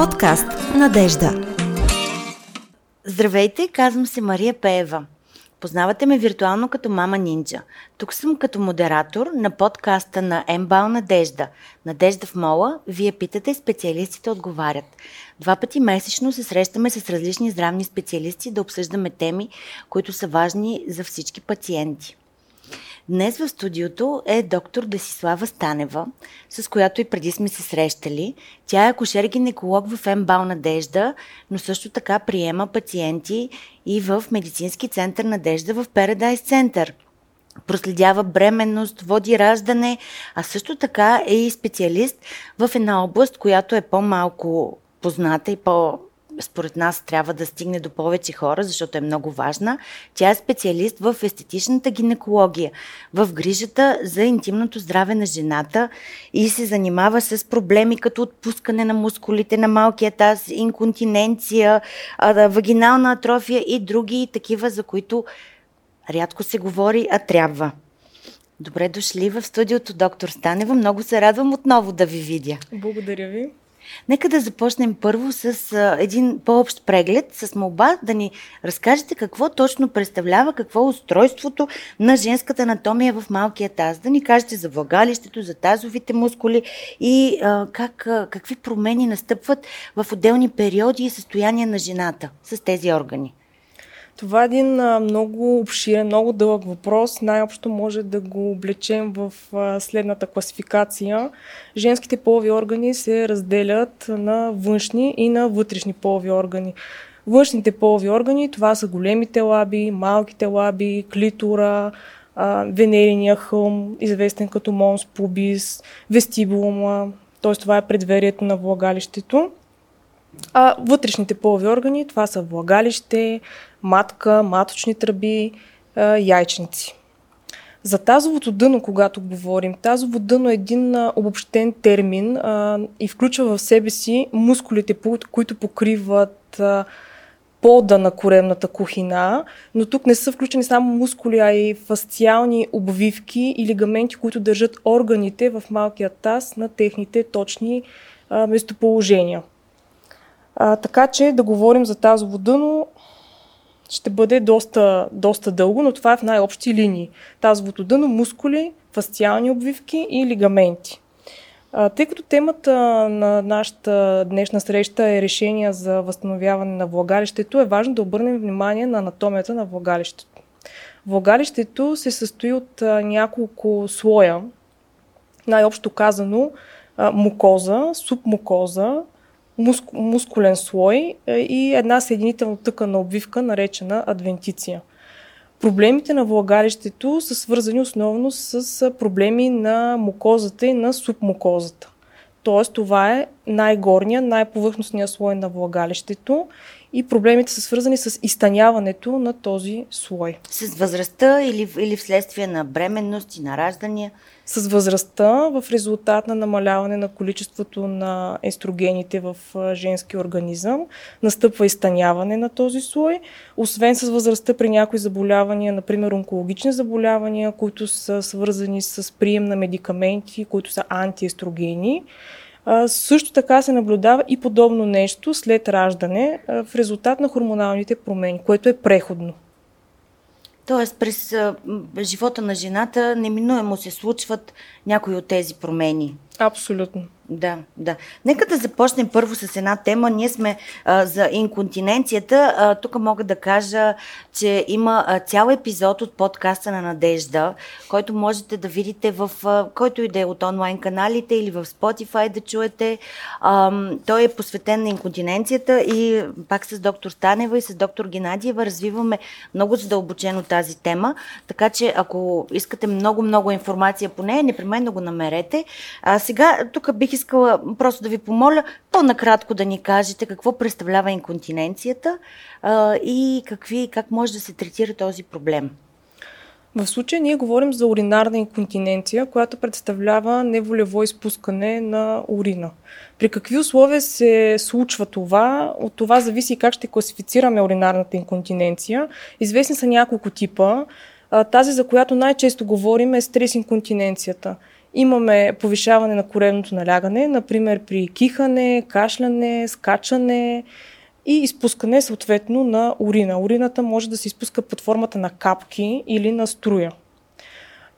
Подкаст Надежда. Здравейте, казвам се Мария Пеева. Познавате ме виртуално като Мама Нинджа. Тук съм като модератор на подкаста на Ембал Надежда. Надежда в мола, вие питате, специалистите отговарят. Два пъти месечно се срещаме с различни здравни специалисти да обсъждаме теми, които са важни за всички пациенти. Днес в студиото е доктор Десислава Станева, с която и преди сме се срещали. Тя е акушер-гинеколог в МБАЛ Надежда, но също така приема пациенти и в медицински център Надежда в Paradise Център. Проследява бременност, води раждане, а също така е и специалист в една област, която е по-малко позната и по- според нас трябва да стигне до повече хора, защото е много важна. Тя е специалист в естетичната гинекология, в грижата за интимното здраве на жената и се занимава с проблеми като отпускане на мускулите на малкия таз, инконтиненция, вагинална атрофия и други такива, за които рядко се говори, а трябва. Добре дошли в студиото, доктор Станева. Много се радвам отново да ви видя. Благодаря ви. Нека да започнем първо с а, един по-общ преглед, с молба да ни разкажете какво точно представлява, какво е устройството на женската анатомия в малкия таз. Да ни кажете за влагалището, за тазовите мускули и а, как, а, какви промени настъпват в отделни периоди и състояния на жената с тези органи. Това е един много обширен, много дълъг въпрос. Най-общо може да го облечем в следната класификация. Женските полови органи се разделят на външни и на вътрешни полови органи. Външните полови органи, това са големите лаби, малките лаби, клитора, а, венериния хълм, известен като монс пубис, вестибулума, т.е. това е предверието на влагалището. А вътрешните полови органи, това са влагалище, матка, маточни тръби, яйчници. За тазовото дъно, когато говорим, тазово дъно е един обобщен термин а, и включва в себе си мускулите, които покриват а, пода на коремната кухина, но тук не са включени само мускули, а и фасциални обвивки и лигаменти, които държат органите в малкия таз на техните точни а, местоположения. А, така че да говорим за тазово дъно ще бъде доста, доста дълго, но това е в най-общи линии. Тазовото дъно, мускули, фасциални обвивки и лигаменти. А, тъй като темата на нашата днешна среща е решение за възстановяване на влагалището, е важно да обърнем внимание на анатомията на влагалището. Влагалището се състои от а, няколко слоя, най-общо казано а, мукоза, субмукоза, муск, мускулен слой е, и една съединителна тъкана обвивка, наречена адвентиция. Проблемите на влагалището са свързани основно с проблеми на мукозата и на субмукозата. Тоест, това е най-горния, най-повърхностния слой на влагалището и проблемите са свързани с изтъняването на този слой. С възрастта или, или вследствие на бременност и на раждания? С възрастта, в резултат на намаляване на количеството на естрогените в женски организъм, настъпва изтъняване на този слой. Освен с възрастта при някои заболявания, например онкологични заболявания, които са свързани с прием на медикаменти, които са антиестрогени, а, също така се наблюдава и подобно нещо след раждане а, в резултат на хормоналните промени, което е преходно. Тоест, през а, живота на жената неминуемо се случват някои от тези промени. Абсолютно. Да, да. Нека да започнем първо с една тема. Ние сме а, за инконтиненцията. А, тук мога да кажа, че има а, цял епизод от подкаста на Надежда, който можете да видите в а, който и да е от онлайн каналите или в Spotify да чуете. А, той е посветен на инконтиненцията и пак с доктор Станева и с доктор Геннадиева развиваме много задълбочено тази тема. Така че ако искате много-много информация по нея, непременно го намерете. А сега тук бих искала просто да ви помоля по-накратко да ни кажете какво представлява инконтиненцията а, и какви, как може да се третира този проблем. В случая ние говорим за уринарна инконтиненция, която представлява неволево изпускане на урина. При какви условия се случва това? От това зависи как ще класифицираме уринарната инконтиненция. Известни са няколко типа. Тази, за която най-често говорим, е стрес инконтиненцията. Имаме повишаване на коренното налягане, например при кихане, кашляне, скачане и изпускане съответно на урина. Урината може да се изпуска под формата на капки или на струя.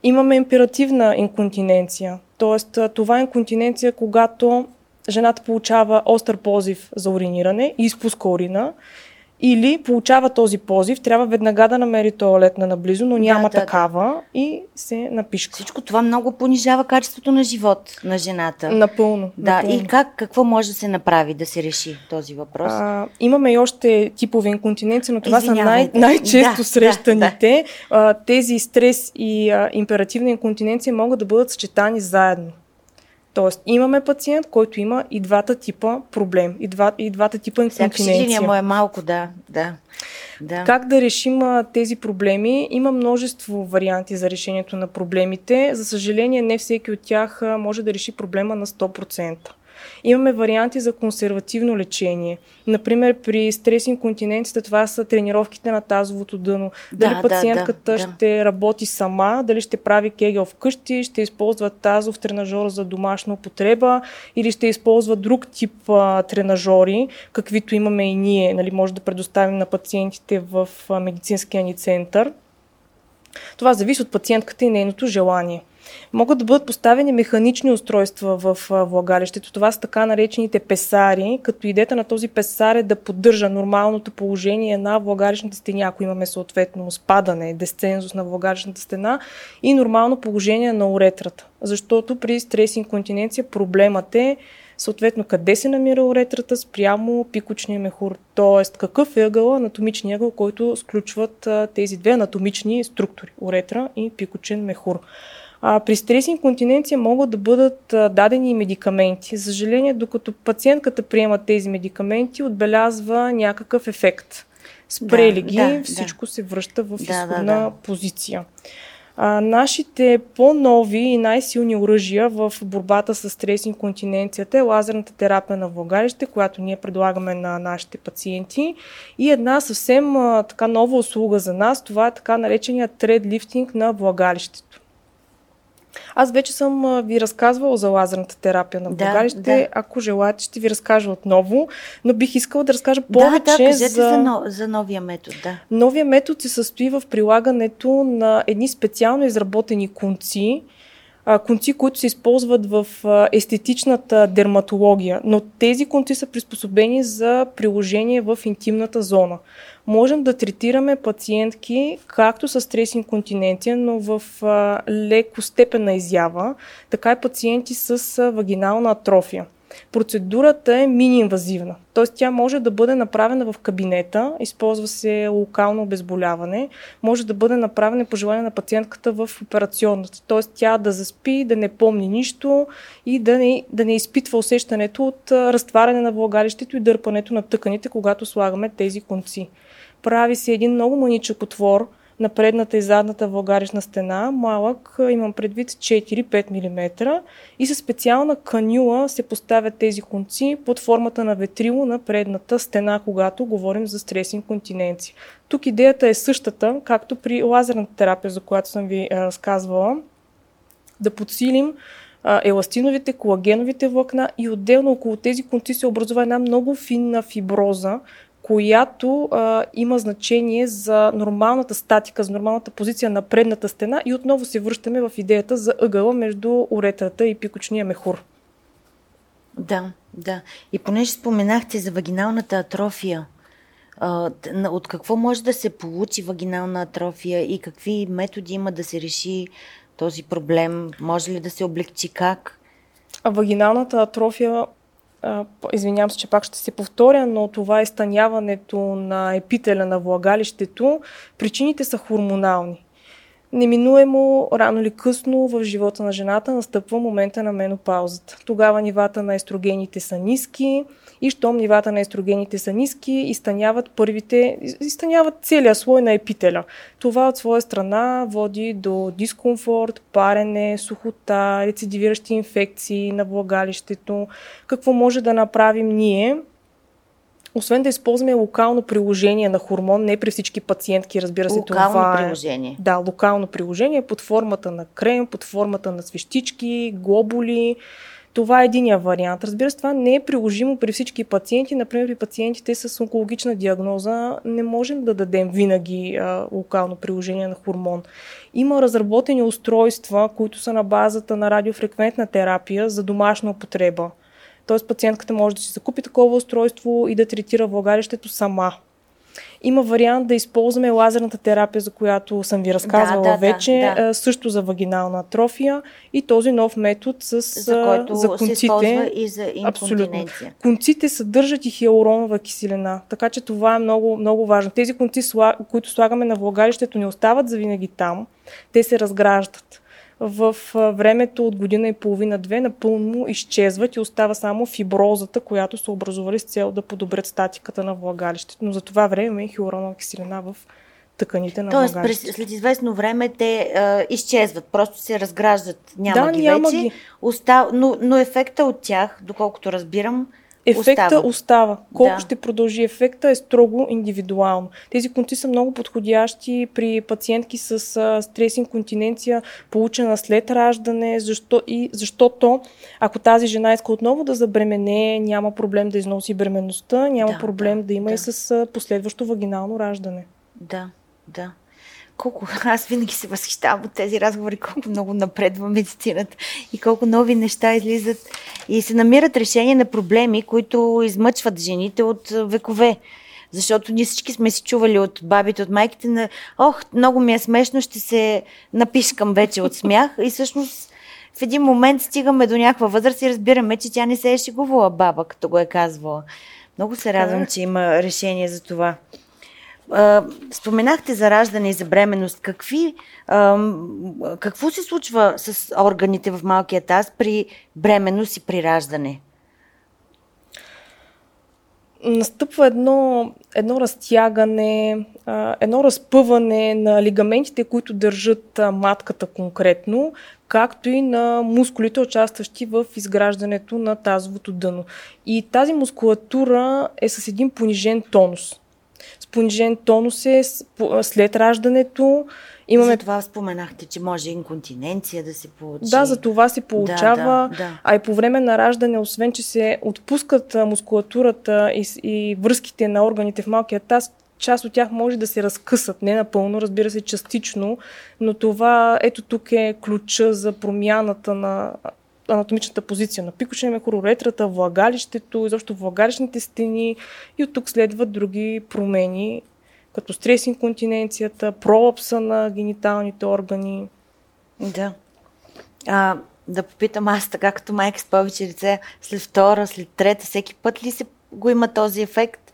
Имаме императивна инконтиненция, т.е. това е инконтиненция, когато жената получава остър позив за уриниране и изпуска урина или получава този позив, трябва веднага да намери туалетна наблизо, но няма да, да, такава да. и се напишка. Всичко това много понижава качеството на живот на жената. Напълно. Да, напълно. и как, какво може да се направи да се реши този въпрос? А, имаме и още типове инконтиненция, но това са най- най-често да, срещаните. Да, да. А, тези стрес и а, императивна инконтиненция могат да бъдат съчетани заедно. Тоест, имаме пациент, който има и двата типа проблем, и, два, и двата типа инконтиненция. Всяка му е малко, да, да. Да. Как да решим а, тези проблеми? Има множество варианти за решението на проблемите. За съжаление, не всеки от тях а, може да реши проблема на 100%. Имаме варианти за консервативно лечение. Например, при стрес инконтиненцията това са тренировките на тазовото дъно. Дали да, пациентката да, да, ще работи сама, дали ще прави кегел вкъщи, ще използва тазов тренажор за домашна употреба или ще използва друг тип а, тренажори, каквито имаме и ние. Нали, може да предоставим на пациентите в а, медицинския ни център. Това зависи от пациентката и нейното желание. Могат да бъдат поставени механични устройства в влагалището. Това са така наречените песари, като идеята на този песар е да поддържа нормалното положение на влагалищната стена, ако имаме съответно спадане, десцензус на влагалищната стена и нормално положение на уретрата. Защото при стрес инконтиненция проблемът е съответно къде се намира уретрата спрямо пикочния мехур, т.е. какъв е ъгъл, анатомичния ъгъл, който сключват тези две анатомични структури, уретра и пикочен мехур. А, при стрес и инконтиненция могат да бъдат а, дадени и медикаменти. За съжаление, докато пациентката приема тези медикаменти, отбелязва някакъв ефект. Спрели да, ги, да, всичко да. се връща в изходна да, да, да. позиция. А, нашите по-нови и най-силни оръжия в борбата с стрес и инконтиненцията е лазерната терапия на влагалище, която ние предлагаме на нашите пациенти. И една съвсем а, така нова услуга за нас, това е така наречения тред лифтинг на влагалището. Аз вече съм ви разказвала за лазерната терапия на България. Да, да. Ако желаете, ще ви разкажа отново, но бих искала да разкажа повече да, да, за... за, но, за новия метод. Да. Новия метод се състои в прилагането на едни специално изработени конци, конци, които се използват в естетичната дерматология, но тези конци са приспособени за приложение в интимната зона можем да третираме пациентки както с стрес инконтиненция, но в леко степена изява, така и пациенти с вагинална атрофия. Процедурата е мини-инвазивна, т.е. тя може да бъде направена в кабинета, използва се локално обезболяване, може да бъде направена по желание на пациентката в операционната, т.е. тя да заспи, да не помни нищо и да не, да не изпитва усещането от разтваряне на влагалището и дърпането на тъканите, когато слагаме тези конци. Прави се един много маничък отвор на предната и задната влагарична стена, малък, имам предвид 4-5 мм и със специална канюла се поставят тези конци под формата на ветрило на предната стена, когато говорим за стрес инконтиненция. Тук идеята е същата, както при лазерната терапия, за която съм ви разказвала, да подсилим еластиновите, колагеновите влакна и отделно около тези конци се образува една много финна фиброза, която а, има значение за нормалната статика, за нормалната позиция на предната стена и отново се връщаме в идеята за ъгъла между уретрата и пикочния мехур. Да, да. И понеже споменахте за вагиналната атрофия, от какво може да се получи вагинална атрофия и какви методи има да се реши този проблем? Може ли да се облегчи как? А вагиналната атрофия извинявам се, че пак ще се повторя, но това е станяването на епителя на влагалището. Причините са хормонални. Неминуемо, рано или късно в живота на жената настъпва момента на менопаузата. Тогава нивата на естрогените са ниски и щом нивата на естрогените са ниски, изтъняват първите, изтъняват целият слой на епителя. Това от своя страна води до дискомфорт, парене, сухота, рецидивиращи инфекции на влагалището. Какво може да направим ние? освен да използваме локално приложение на хормон, не при всички пациентки, разбира се, Локално това е- приложение. Да, локално приложение под формата на крем, под формата на свещички, глобули. Това е единия вариант. Разбира се, това не е приложимо при всички пациенти. Например, при пациентите с онкологична диагноза не можем да дадем винаги а, локално приложение на хормон. Има разработени устройства, които са на базата на радиофреквентна терапия за домашна употреба. Тоест пациентката може да си закупи такова устройство и да третира влагалището сама. Има вариант да използваме лазерната терапия, за която съм ви разказвала Да, да, вече, да. също за вагинална атрофия и този нов метод с За който за конците. и за Абсолютно. Конците съдържат и хиалуронова киселина, така че това е много, много важно. Тези конци, които слагаме на влагалището, не остават завинаги там, те се разграждат. В времето от година и половина-две напълно изчезват и остава само фиброзата, която са образували с цел да подобрят статиката на влагалището. Но за това време и хиалуронова киселина в тъканите на Тоест, през, след известно време те а, изчезват, просто се разграждат. Няма Да, ги няма вече. ги. Оста... Но, но ефекта от тях, доколкото разбирам, Ефекта остава. остава. Колко Да. ще продължи ефекта е строго индивидуално. Тези конци са много подходящи при пациентки с стрес инконтиненция, получена след раждане, защо, и, защото ако тази жена иска отново да забремене, няма проблем да износи бременността, няма Да, проблем да, да, има да. и с последващо вагинално раждане. Да, да. Колко, аз винаги се възхищавам от тези разговори, колко много напредва медицината и колко нови неща излизат и се намират решения на проблеми, които измъчват жените от векове. Защото ние всички сме си чували от бабите, от майките на ох, много ми е смешно, ще се напишкам вече от смях и всъщност в един момент стигаме до някаква възраст и разбираме, че тя не се е шегувала баба, като го е казвала. Много се радвам, е. че има решение за това. Споменахте за раждане и за бременност. Какви, какво се случва с органите в малкия таз при бременност и при раждане? настъпва едно, едно разтягане, едно разпъване на лигаментите, които държат матката конкретно, както и на мускулите, участващи в изграждането на тазовото дъно. И тази мускулатура е с един понижен тонус. Понижен тонус е след раждането. Имаме За това споменахте, че може инконтиненция да се получи. да, за това се получава. да, да. А и по време на раждане, освен че се отпускат мускулатурата и, и връзките на органите в малкия таз, част от тях може да се разкъсат. Не напълно, разбира се, частично, но това, ето тук е ключа за промяната на анатомичната позиция на пикочния мехур, уретрата, влагалището, изобщо влагалищните стени и от тук следват други промени, като стрес инконтиненцията, пролапса на гениталните органи. Да. А, да попитам аз така като майка с повече деца, след втора, след трета, всеки път ли се го има този ефект?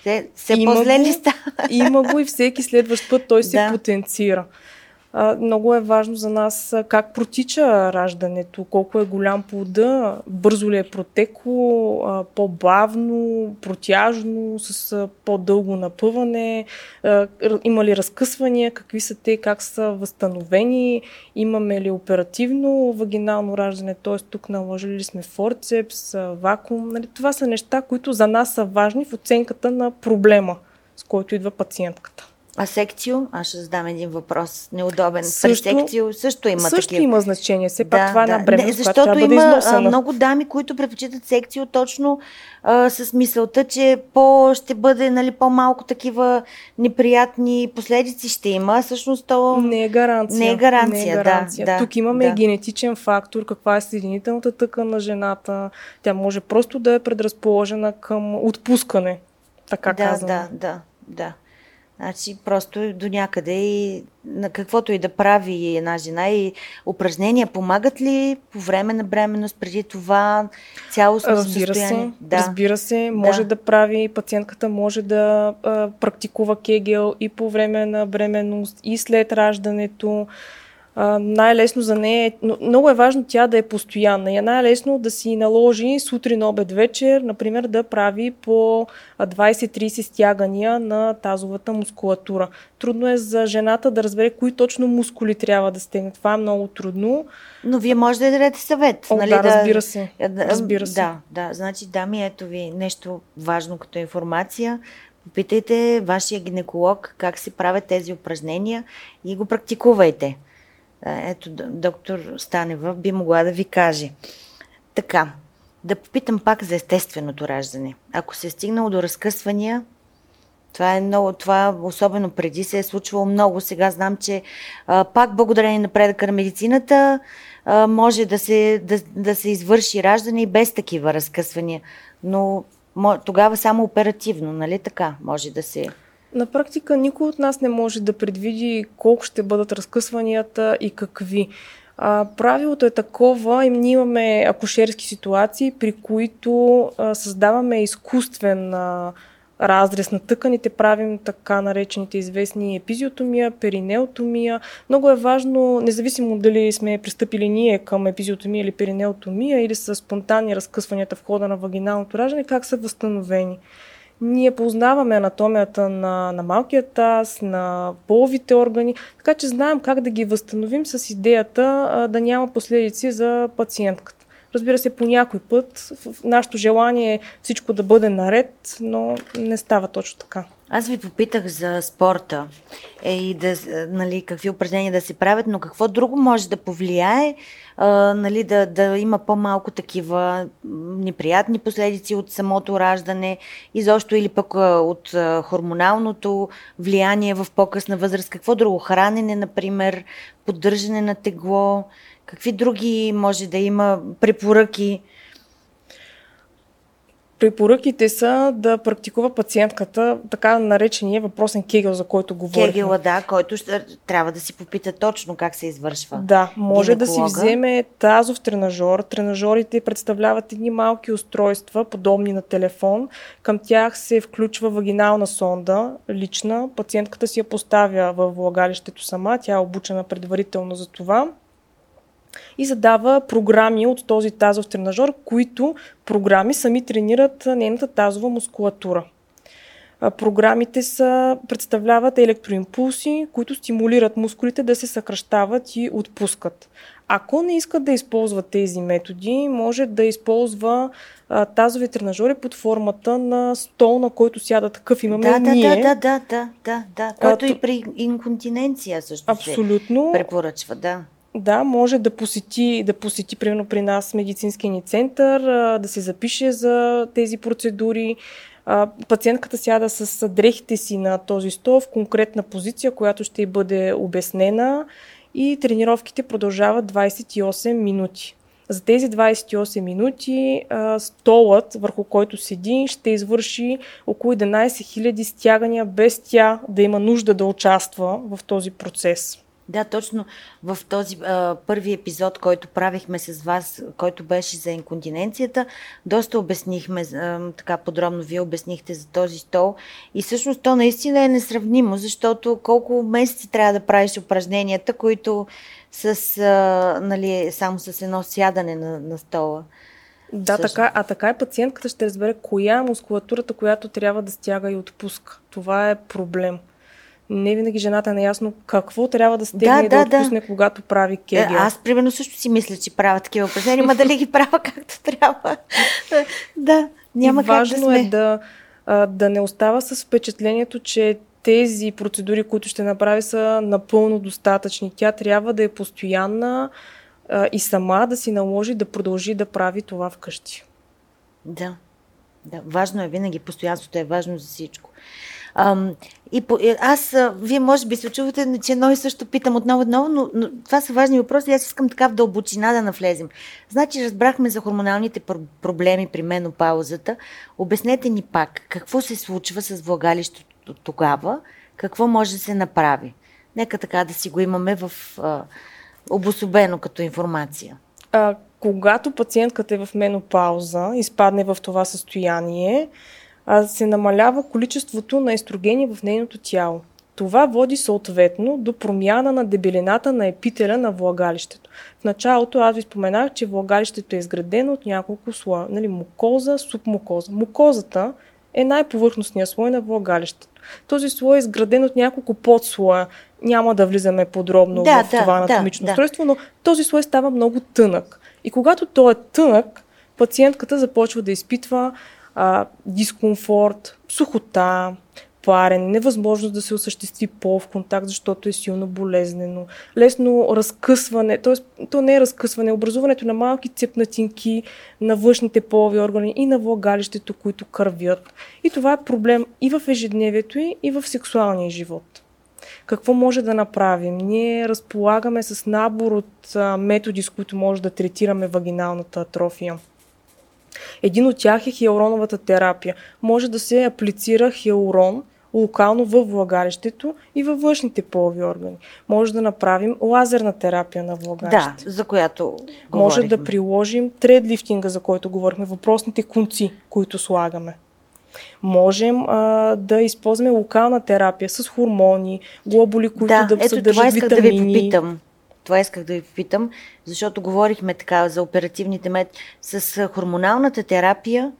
Все, все Има по-зле ли става? Има го и всеки следващ път той се Да. потенцира. Много е важно за нас как протича раждането, колко е голям плода, бързо ли е протекло, по-бавно, протяжно, с по-дълго напъване, има ли разкъсвания, какви са те, как са възстановени, имаме ли оперативно вагинално раждане, т.е. тук наложили ли сме форцепс, вакуум. Нали? Това са неща, които за нас са важни в оценката на проблема, с който идва пациентката. А секцио? Аз ще задам един въпрос. Неудобен. Също- При секцио също има Също такива. има значение. Все пак това е една бременност, която защото трябва да бъде има а, износена. много дами, които предпочитат секцио точно а, с мисълта, че по, ще бъде нали, по-малко такива неприятни последици ще има. Всъщност то... Не е гаранция. Не е гаранция, Не е да, гаранция. да, Тук имаме да. генетичен фактор, каква е съединителната тъкан на жената. Тя може просто да е предразположена към отпускане. Така да, казвам. да, да, да. Значи просто до някъде и на каквото и да прави една жена и упражнения помагат ли по време на бременност, преди това цялостно Разбира се, състояние? да. разбира се, може да. да прави, пациентката може да а, практикува кегел и по време на бременност, и след раждането. Най-лесно за нея е, но много е важно тя да е постоянна и е най-лесно да си наложи сутрин, обед, вечер, например да прави по 20-30 стягания на тазовата мускулатура. Трудно е за жената да разбере кои точно мускули трябва да стегне. Това е много трудно. Но вие може да дадете съвет. О, нали, да, разбира се. Разбира се. Да, да. Значи, дами, ето ви нещо важно като информация. Попитайте вашия гинеколог как се правят тези упражнения и го практикувайте. Ето, доктор Станева би могла да ви каже. Така, да попитам пак за естественото раждане. Ако се е стигнало до разкъсвания, това е много, това особено преди се е случвало много. Сега знам, че а, пак благодарение на предъка на медицината а, може да се, да, да се извърши раждане и без такива разкъсвания. Но тогава само оперативно, нали така, може да се... На практика никой от нас не може да предвиди колко ще бъдат разкъсванията и какви. А, правилото е такова и ние имаме акушерски ситуации, при които а, създаваме изкуствен а, разрез на тъканите, правим така наречените известни епизиотомия, перинеотомия. Много е важно, независимо дали сме пристъпили ние към епизиотомия или перинеотомия или са спонтанни разкъсванията в хода на вагиналното раждане, как са възстановени. Ние познаваме анатомията на, на малкия таз, на половите органи, така че знаем как да ги възстановим с идеята а, да няма последици за пациентката. Разбира се, по някой път нашето желание е всичко да бъде наред, но не става точно така. Аз ви попитах за спорта е, и да, нали, какви упражнения да се правят, но какво друго може да повлияе а, нали, да, да има по-малко такива неприятни последици от самото раждане, изобщо или пък а, от а, хормоналното влияние в по-късна възраст. Какво друго? Хранене, например, поддържане на тегло. Какви други може да има препоръки? Препоръките са да практикува пациентката така наречения въпросен кегел, за който говорим. Кегела, да, който ще, трябва да си попита точно как се извършва. Да, може гинеколога. да си вземе тазов тренажор. Тренажорите представляват едни малки устройства, подобни на телефон. Към тях се включва вагинална сонда, лична. Пациентката си я поставя в влагалището сама, тя е обучена предварително за това и задава програми от този тазов тренажер, които програми сами тренират нейната тазова мускулатура. Програмите са, представляват електроимпулси, които стимулират мускулите да се съкръщават и отпускат. Ако не иска да използва тези методи, може да използва а, тазови тренажери под формата на стол, на който сяда такъв имаме да, ние. Да, да, да, да, да, да. Който а, и при инконтиненция също абсолютно, се препоръчва, да. Да, може да посети, да посети примерно при нас медицинския ни център, да се запише за тези процедури. Пациентката сяда с дрехите си на този стол в конкретна позиция, която ще й бъде обяснена и тренировките продължават 28 минути. За тези 28 минути столът, върху който седи, ще извърши около 11 000 стягания без тя да има нужда да участва в този процес. Да, точно в този а, първи епизод, който правихме с вас, който беше за инконтиненцията, доста обяснихме, а, така подробно вие обяснихте за този стол. И всъщност то наистина е несравнимо, защото колко месеци трябва да правиш упражненията, които с, а, нали, само с едно сядане на, на стола. Да, така, а така и пациентката ще разбере коя е мускулатурата, която трябва да стяга и отпуска. Това е проблем не винаги жената е наясно какво трябва да стегне да, да, да отпусне, да. когато прави кегел. Аз, примерно, също си мисля, че правя такива упражнения, ма дали ги правя както трябва. да, няма и важно как да сме. е да, да не остава с впечатлението, че тези процедури, които ще направи, са напълно достатъчни. Тя трябва да е постоянна а, и сама да си наложи да продължи да прави това вкъщи. Да. Да, важно е винаги, постоянството е важно за всичко. Ам, и по, аз, вие може би се чувате, че едно и също питам отново, отново, но, но това са важни въпроси. Аз искам така в дълбочина да навлезем. Значи, разбрахме за хормоналните проблеми при менопаузата. Обяснете ни пак, какво се случва с влагалището тогава, какво може да се направи. Нека така да си го имаме в а, обособено като информация. А, когато пациентката е в менопауза, изпадне в това състояние, а, се намалява количеството на естрогени в нейното тяло. Това води съответно до промяна на дебелината на епителя на влагалището. В началото аз ви споменах, че влагалището е изградено от няколко слоя. Нали, мукоза, субмукоза. Мукозата е най-повърхностният слой на влагалището. Този слой е изграден от няколко подслоя. Няма да влизаме подробно Да, в да, това анатомично да. устройство, но този слой става много тънък. И когато той е тънък, пациентката започва да изпитва а, дискомфорт, сухота, парене, невъзможност да се осъществи пол в контакт, защото е силно болезнено, лесно разкъсване, т.е. то не е разкъсване, образуването на малки цепнатинки на външните полови органи и на влагалището, които кървят. И това е проблем и в ежедневието и в сексуалния живот. Какво може да направим? Ние разполагаме с набор от методи, с които може да третираме вагиналната атрофия. Един от тях е хиалуроновата терапия. Може да се аплицира хиалурон локално във влагалището и във външните полови органи. Може да направим лазерна терапия на Да, влагалището. за която Може говорихме. да приложим тредлифтинга, за който говорихме, въпросните конци, които слагаме. Можем а, да използваме локална терапия с хормони, глобули, които да, да, ето съдържат това исках да ви витамини. попитам. Това исках да ви попитам, защото говорихме така за оперативните методи. С хормоналната терапия,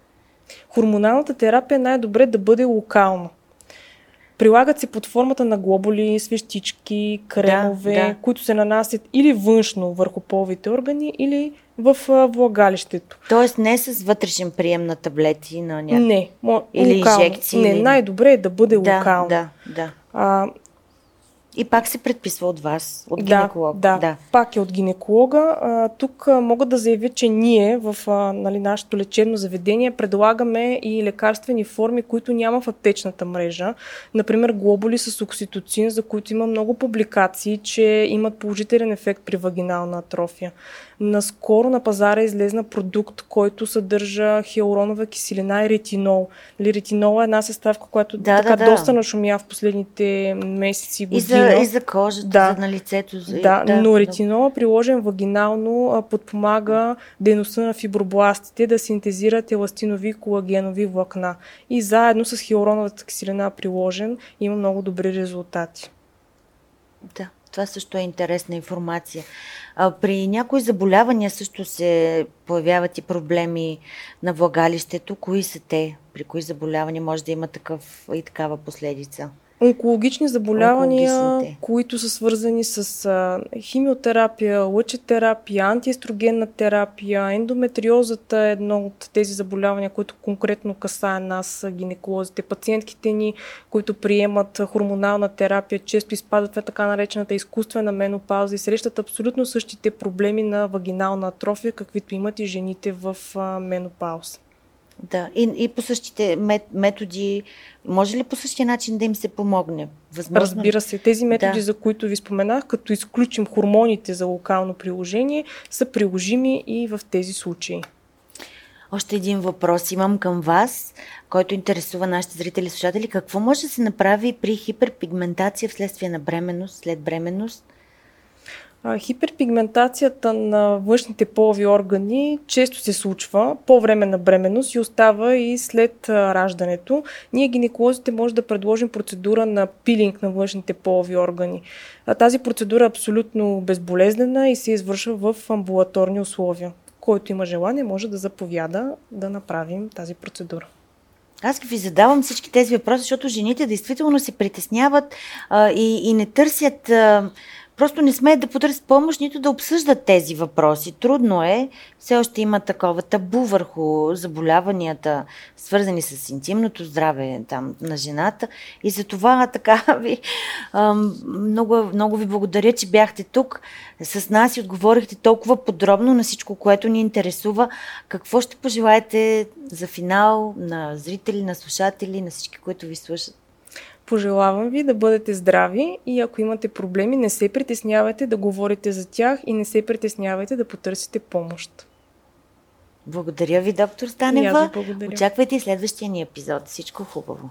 Хормоналната терапия е най-добре да бъде локална. Прилагат се под формата на глобули, свещички, кремове, Да, да. които се нанасят или външно върху половите органи, или в влагалището. т.е. не с вътрешен прием на таблети, на някакъв... Не, мо, Или локално. инжекции, Не, или- най-добре е да бъде да, локално. да, да. А, И пак се предписва от вас, от да, гинеколог. да, да, пак е от гинеколога. А, тук а, мога да заявя, че ние в а, нали, нашето лечебно заведение предлагаме и лекарствени форми, които няма в аптечната мрежа. Например, глобули с окситоцин, за които има много публикации, че имат положителен ефект при вагинална атрофия. Наскоро на пазара излезна продукт, който съдържа хиалуронова киселина и ретинол. Нали, ретинол е една съставка, която Да, така да, да. доста нашумя в последните месеци и за, и за кожата, Да. за на лицето. за- Да, но ретинола, приложен вагинално, подпомага дейността на фибробластите да синтезират еластинови и колагенови влакна. И заедно с хиалуроновата киселина, приложен, има много добри резултати. Да, това също е интересна информация. А, при някои заболявания също се появяват и проблеми на влагалището. Кои са те? При кои заболявания може да има такъв и такава последица? Онкологични заболявания, които са свързани с а, химиотерапия, лъчетерапия, антиестрогенна терапия, ендометриозата е едно от тези заболявания, които конкретно касае нас, гинеколозите. Пациентките ни, които приемат хормонална терапия, често изпадат в така наречената изкуствена менопауза и срещат абсолютно същите проблеми на вагинална атрофия, каквито имат и жените в менопауза. Да, и, и по същите мет, методи, може ли по същия начин да им се помогне? Възможно? Разбира се, тези методи, Да. за които ви споменах, като изключим хормоните за локално приложение, са приложими и в тези случаи. Още един въпрос имам към вас, който интересува нашите зрители и слушатели. Какво може да се направи при хиперпигментация вследствие на бременност, след бременност? Хиперпигментацията на външните полови органи често се случва по време на бременност и остава и след раждането. Ние гинеколозите може да предложим процедура на пилинг на външните полови органи. Тази процедура е абсолютно безболезнена и се извършва в амбулаторни условия. Който има желание, може да заповяда да направим тази процедура. Аз ви задавам всички тези въпроси, защото жените действително се притесняват а, и, и не търсят, а, просто не смеят да потърсят помощ, нито да обсъждат тези въпроси. Трудно е, все още има такова табу върху заболяванията, свързани с интимното здраве там, на жената. И за това така ви, много, много ви благодаря, че бяхте тук с нас и отговорихте толкова подробно на всичко, което ни интересува. Какво ще пожелаете за финал на зрители, на слушатели, на всички, които ви слушат? Пожелавам ви да бъдете здрави и ако имате проблеми, не се притеснявайте да говорите за тях и не се притеснявайте да потърсите помощ. Благодаря ви, доктор Станева. Очаквайте следващия ни епизод. Всичко хубаво.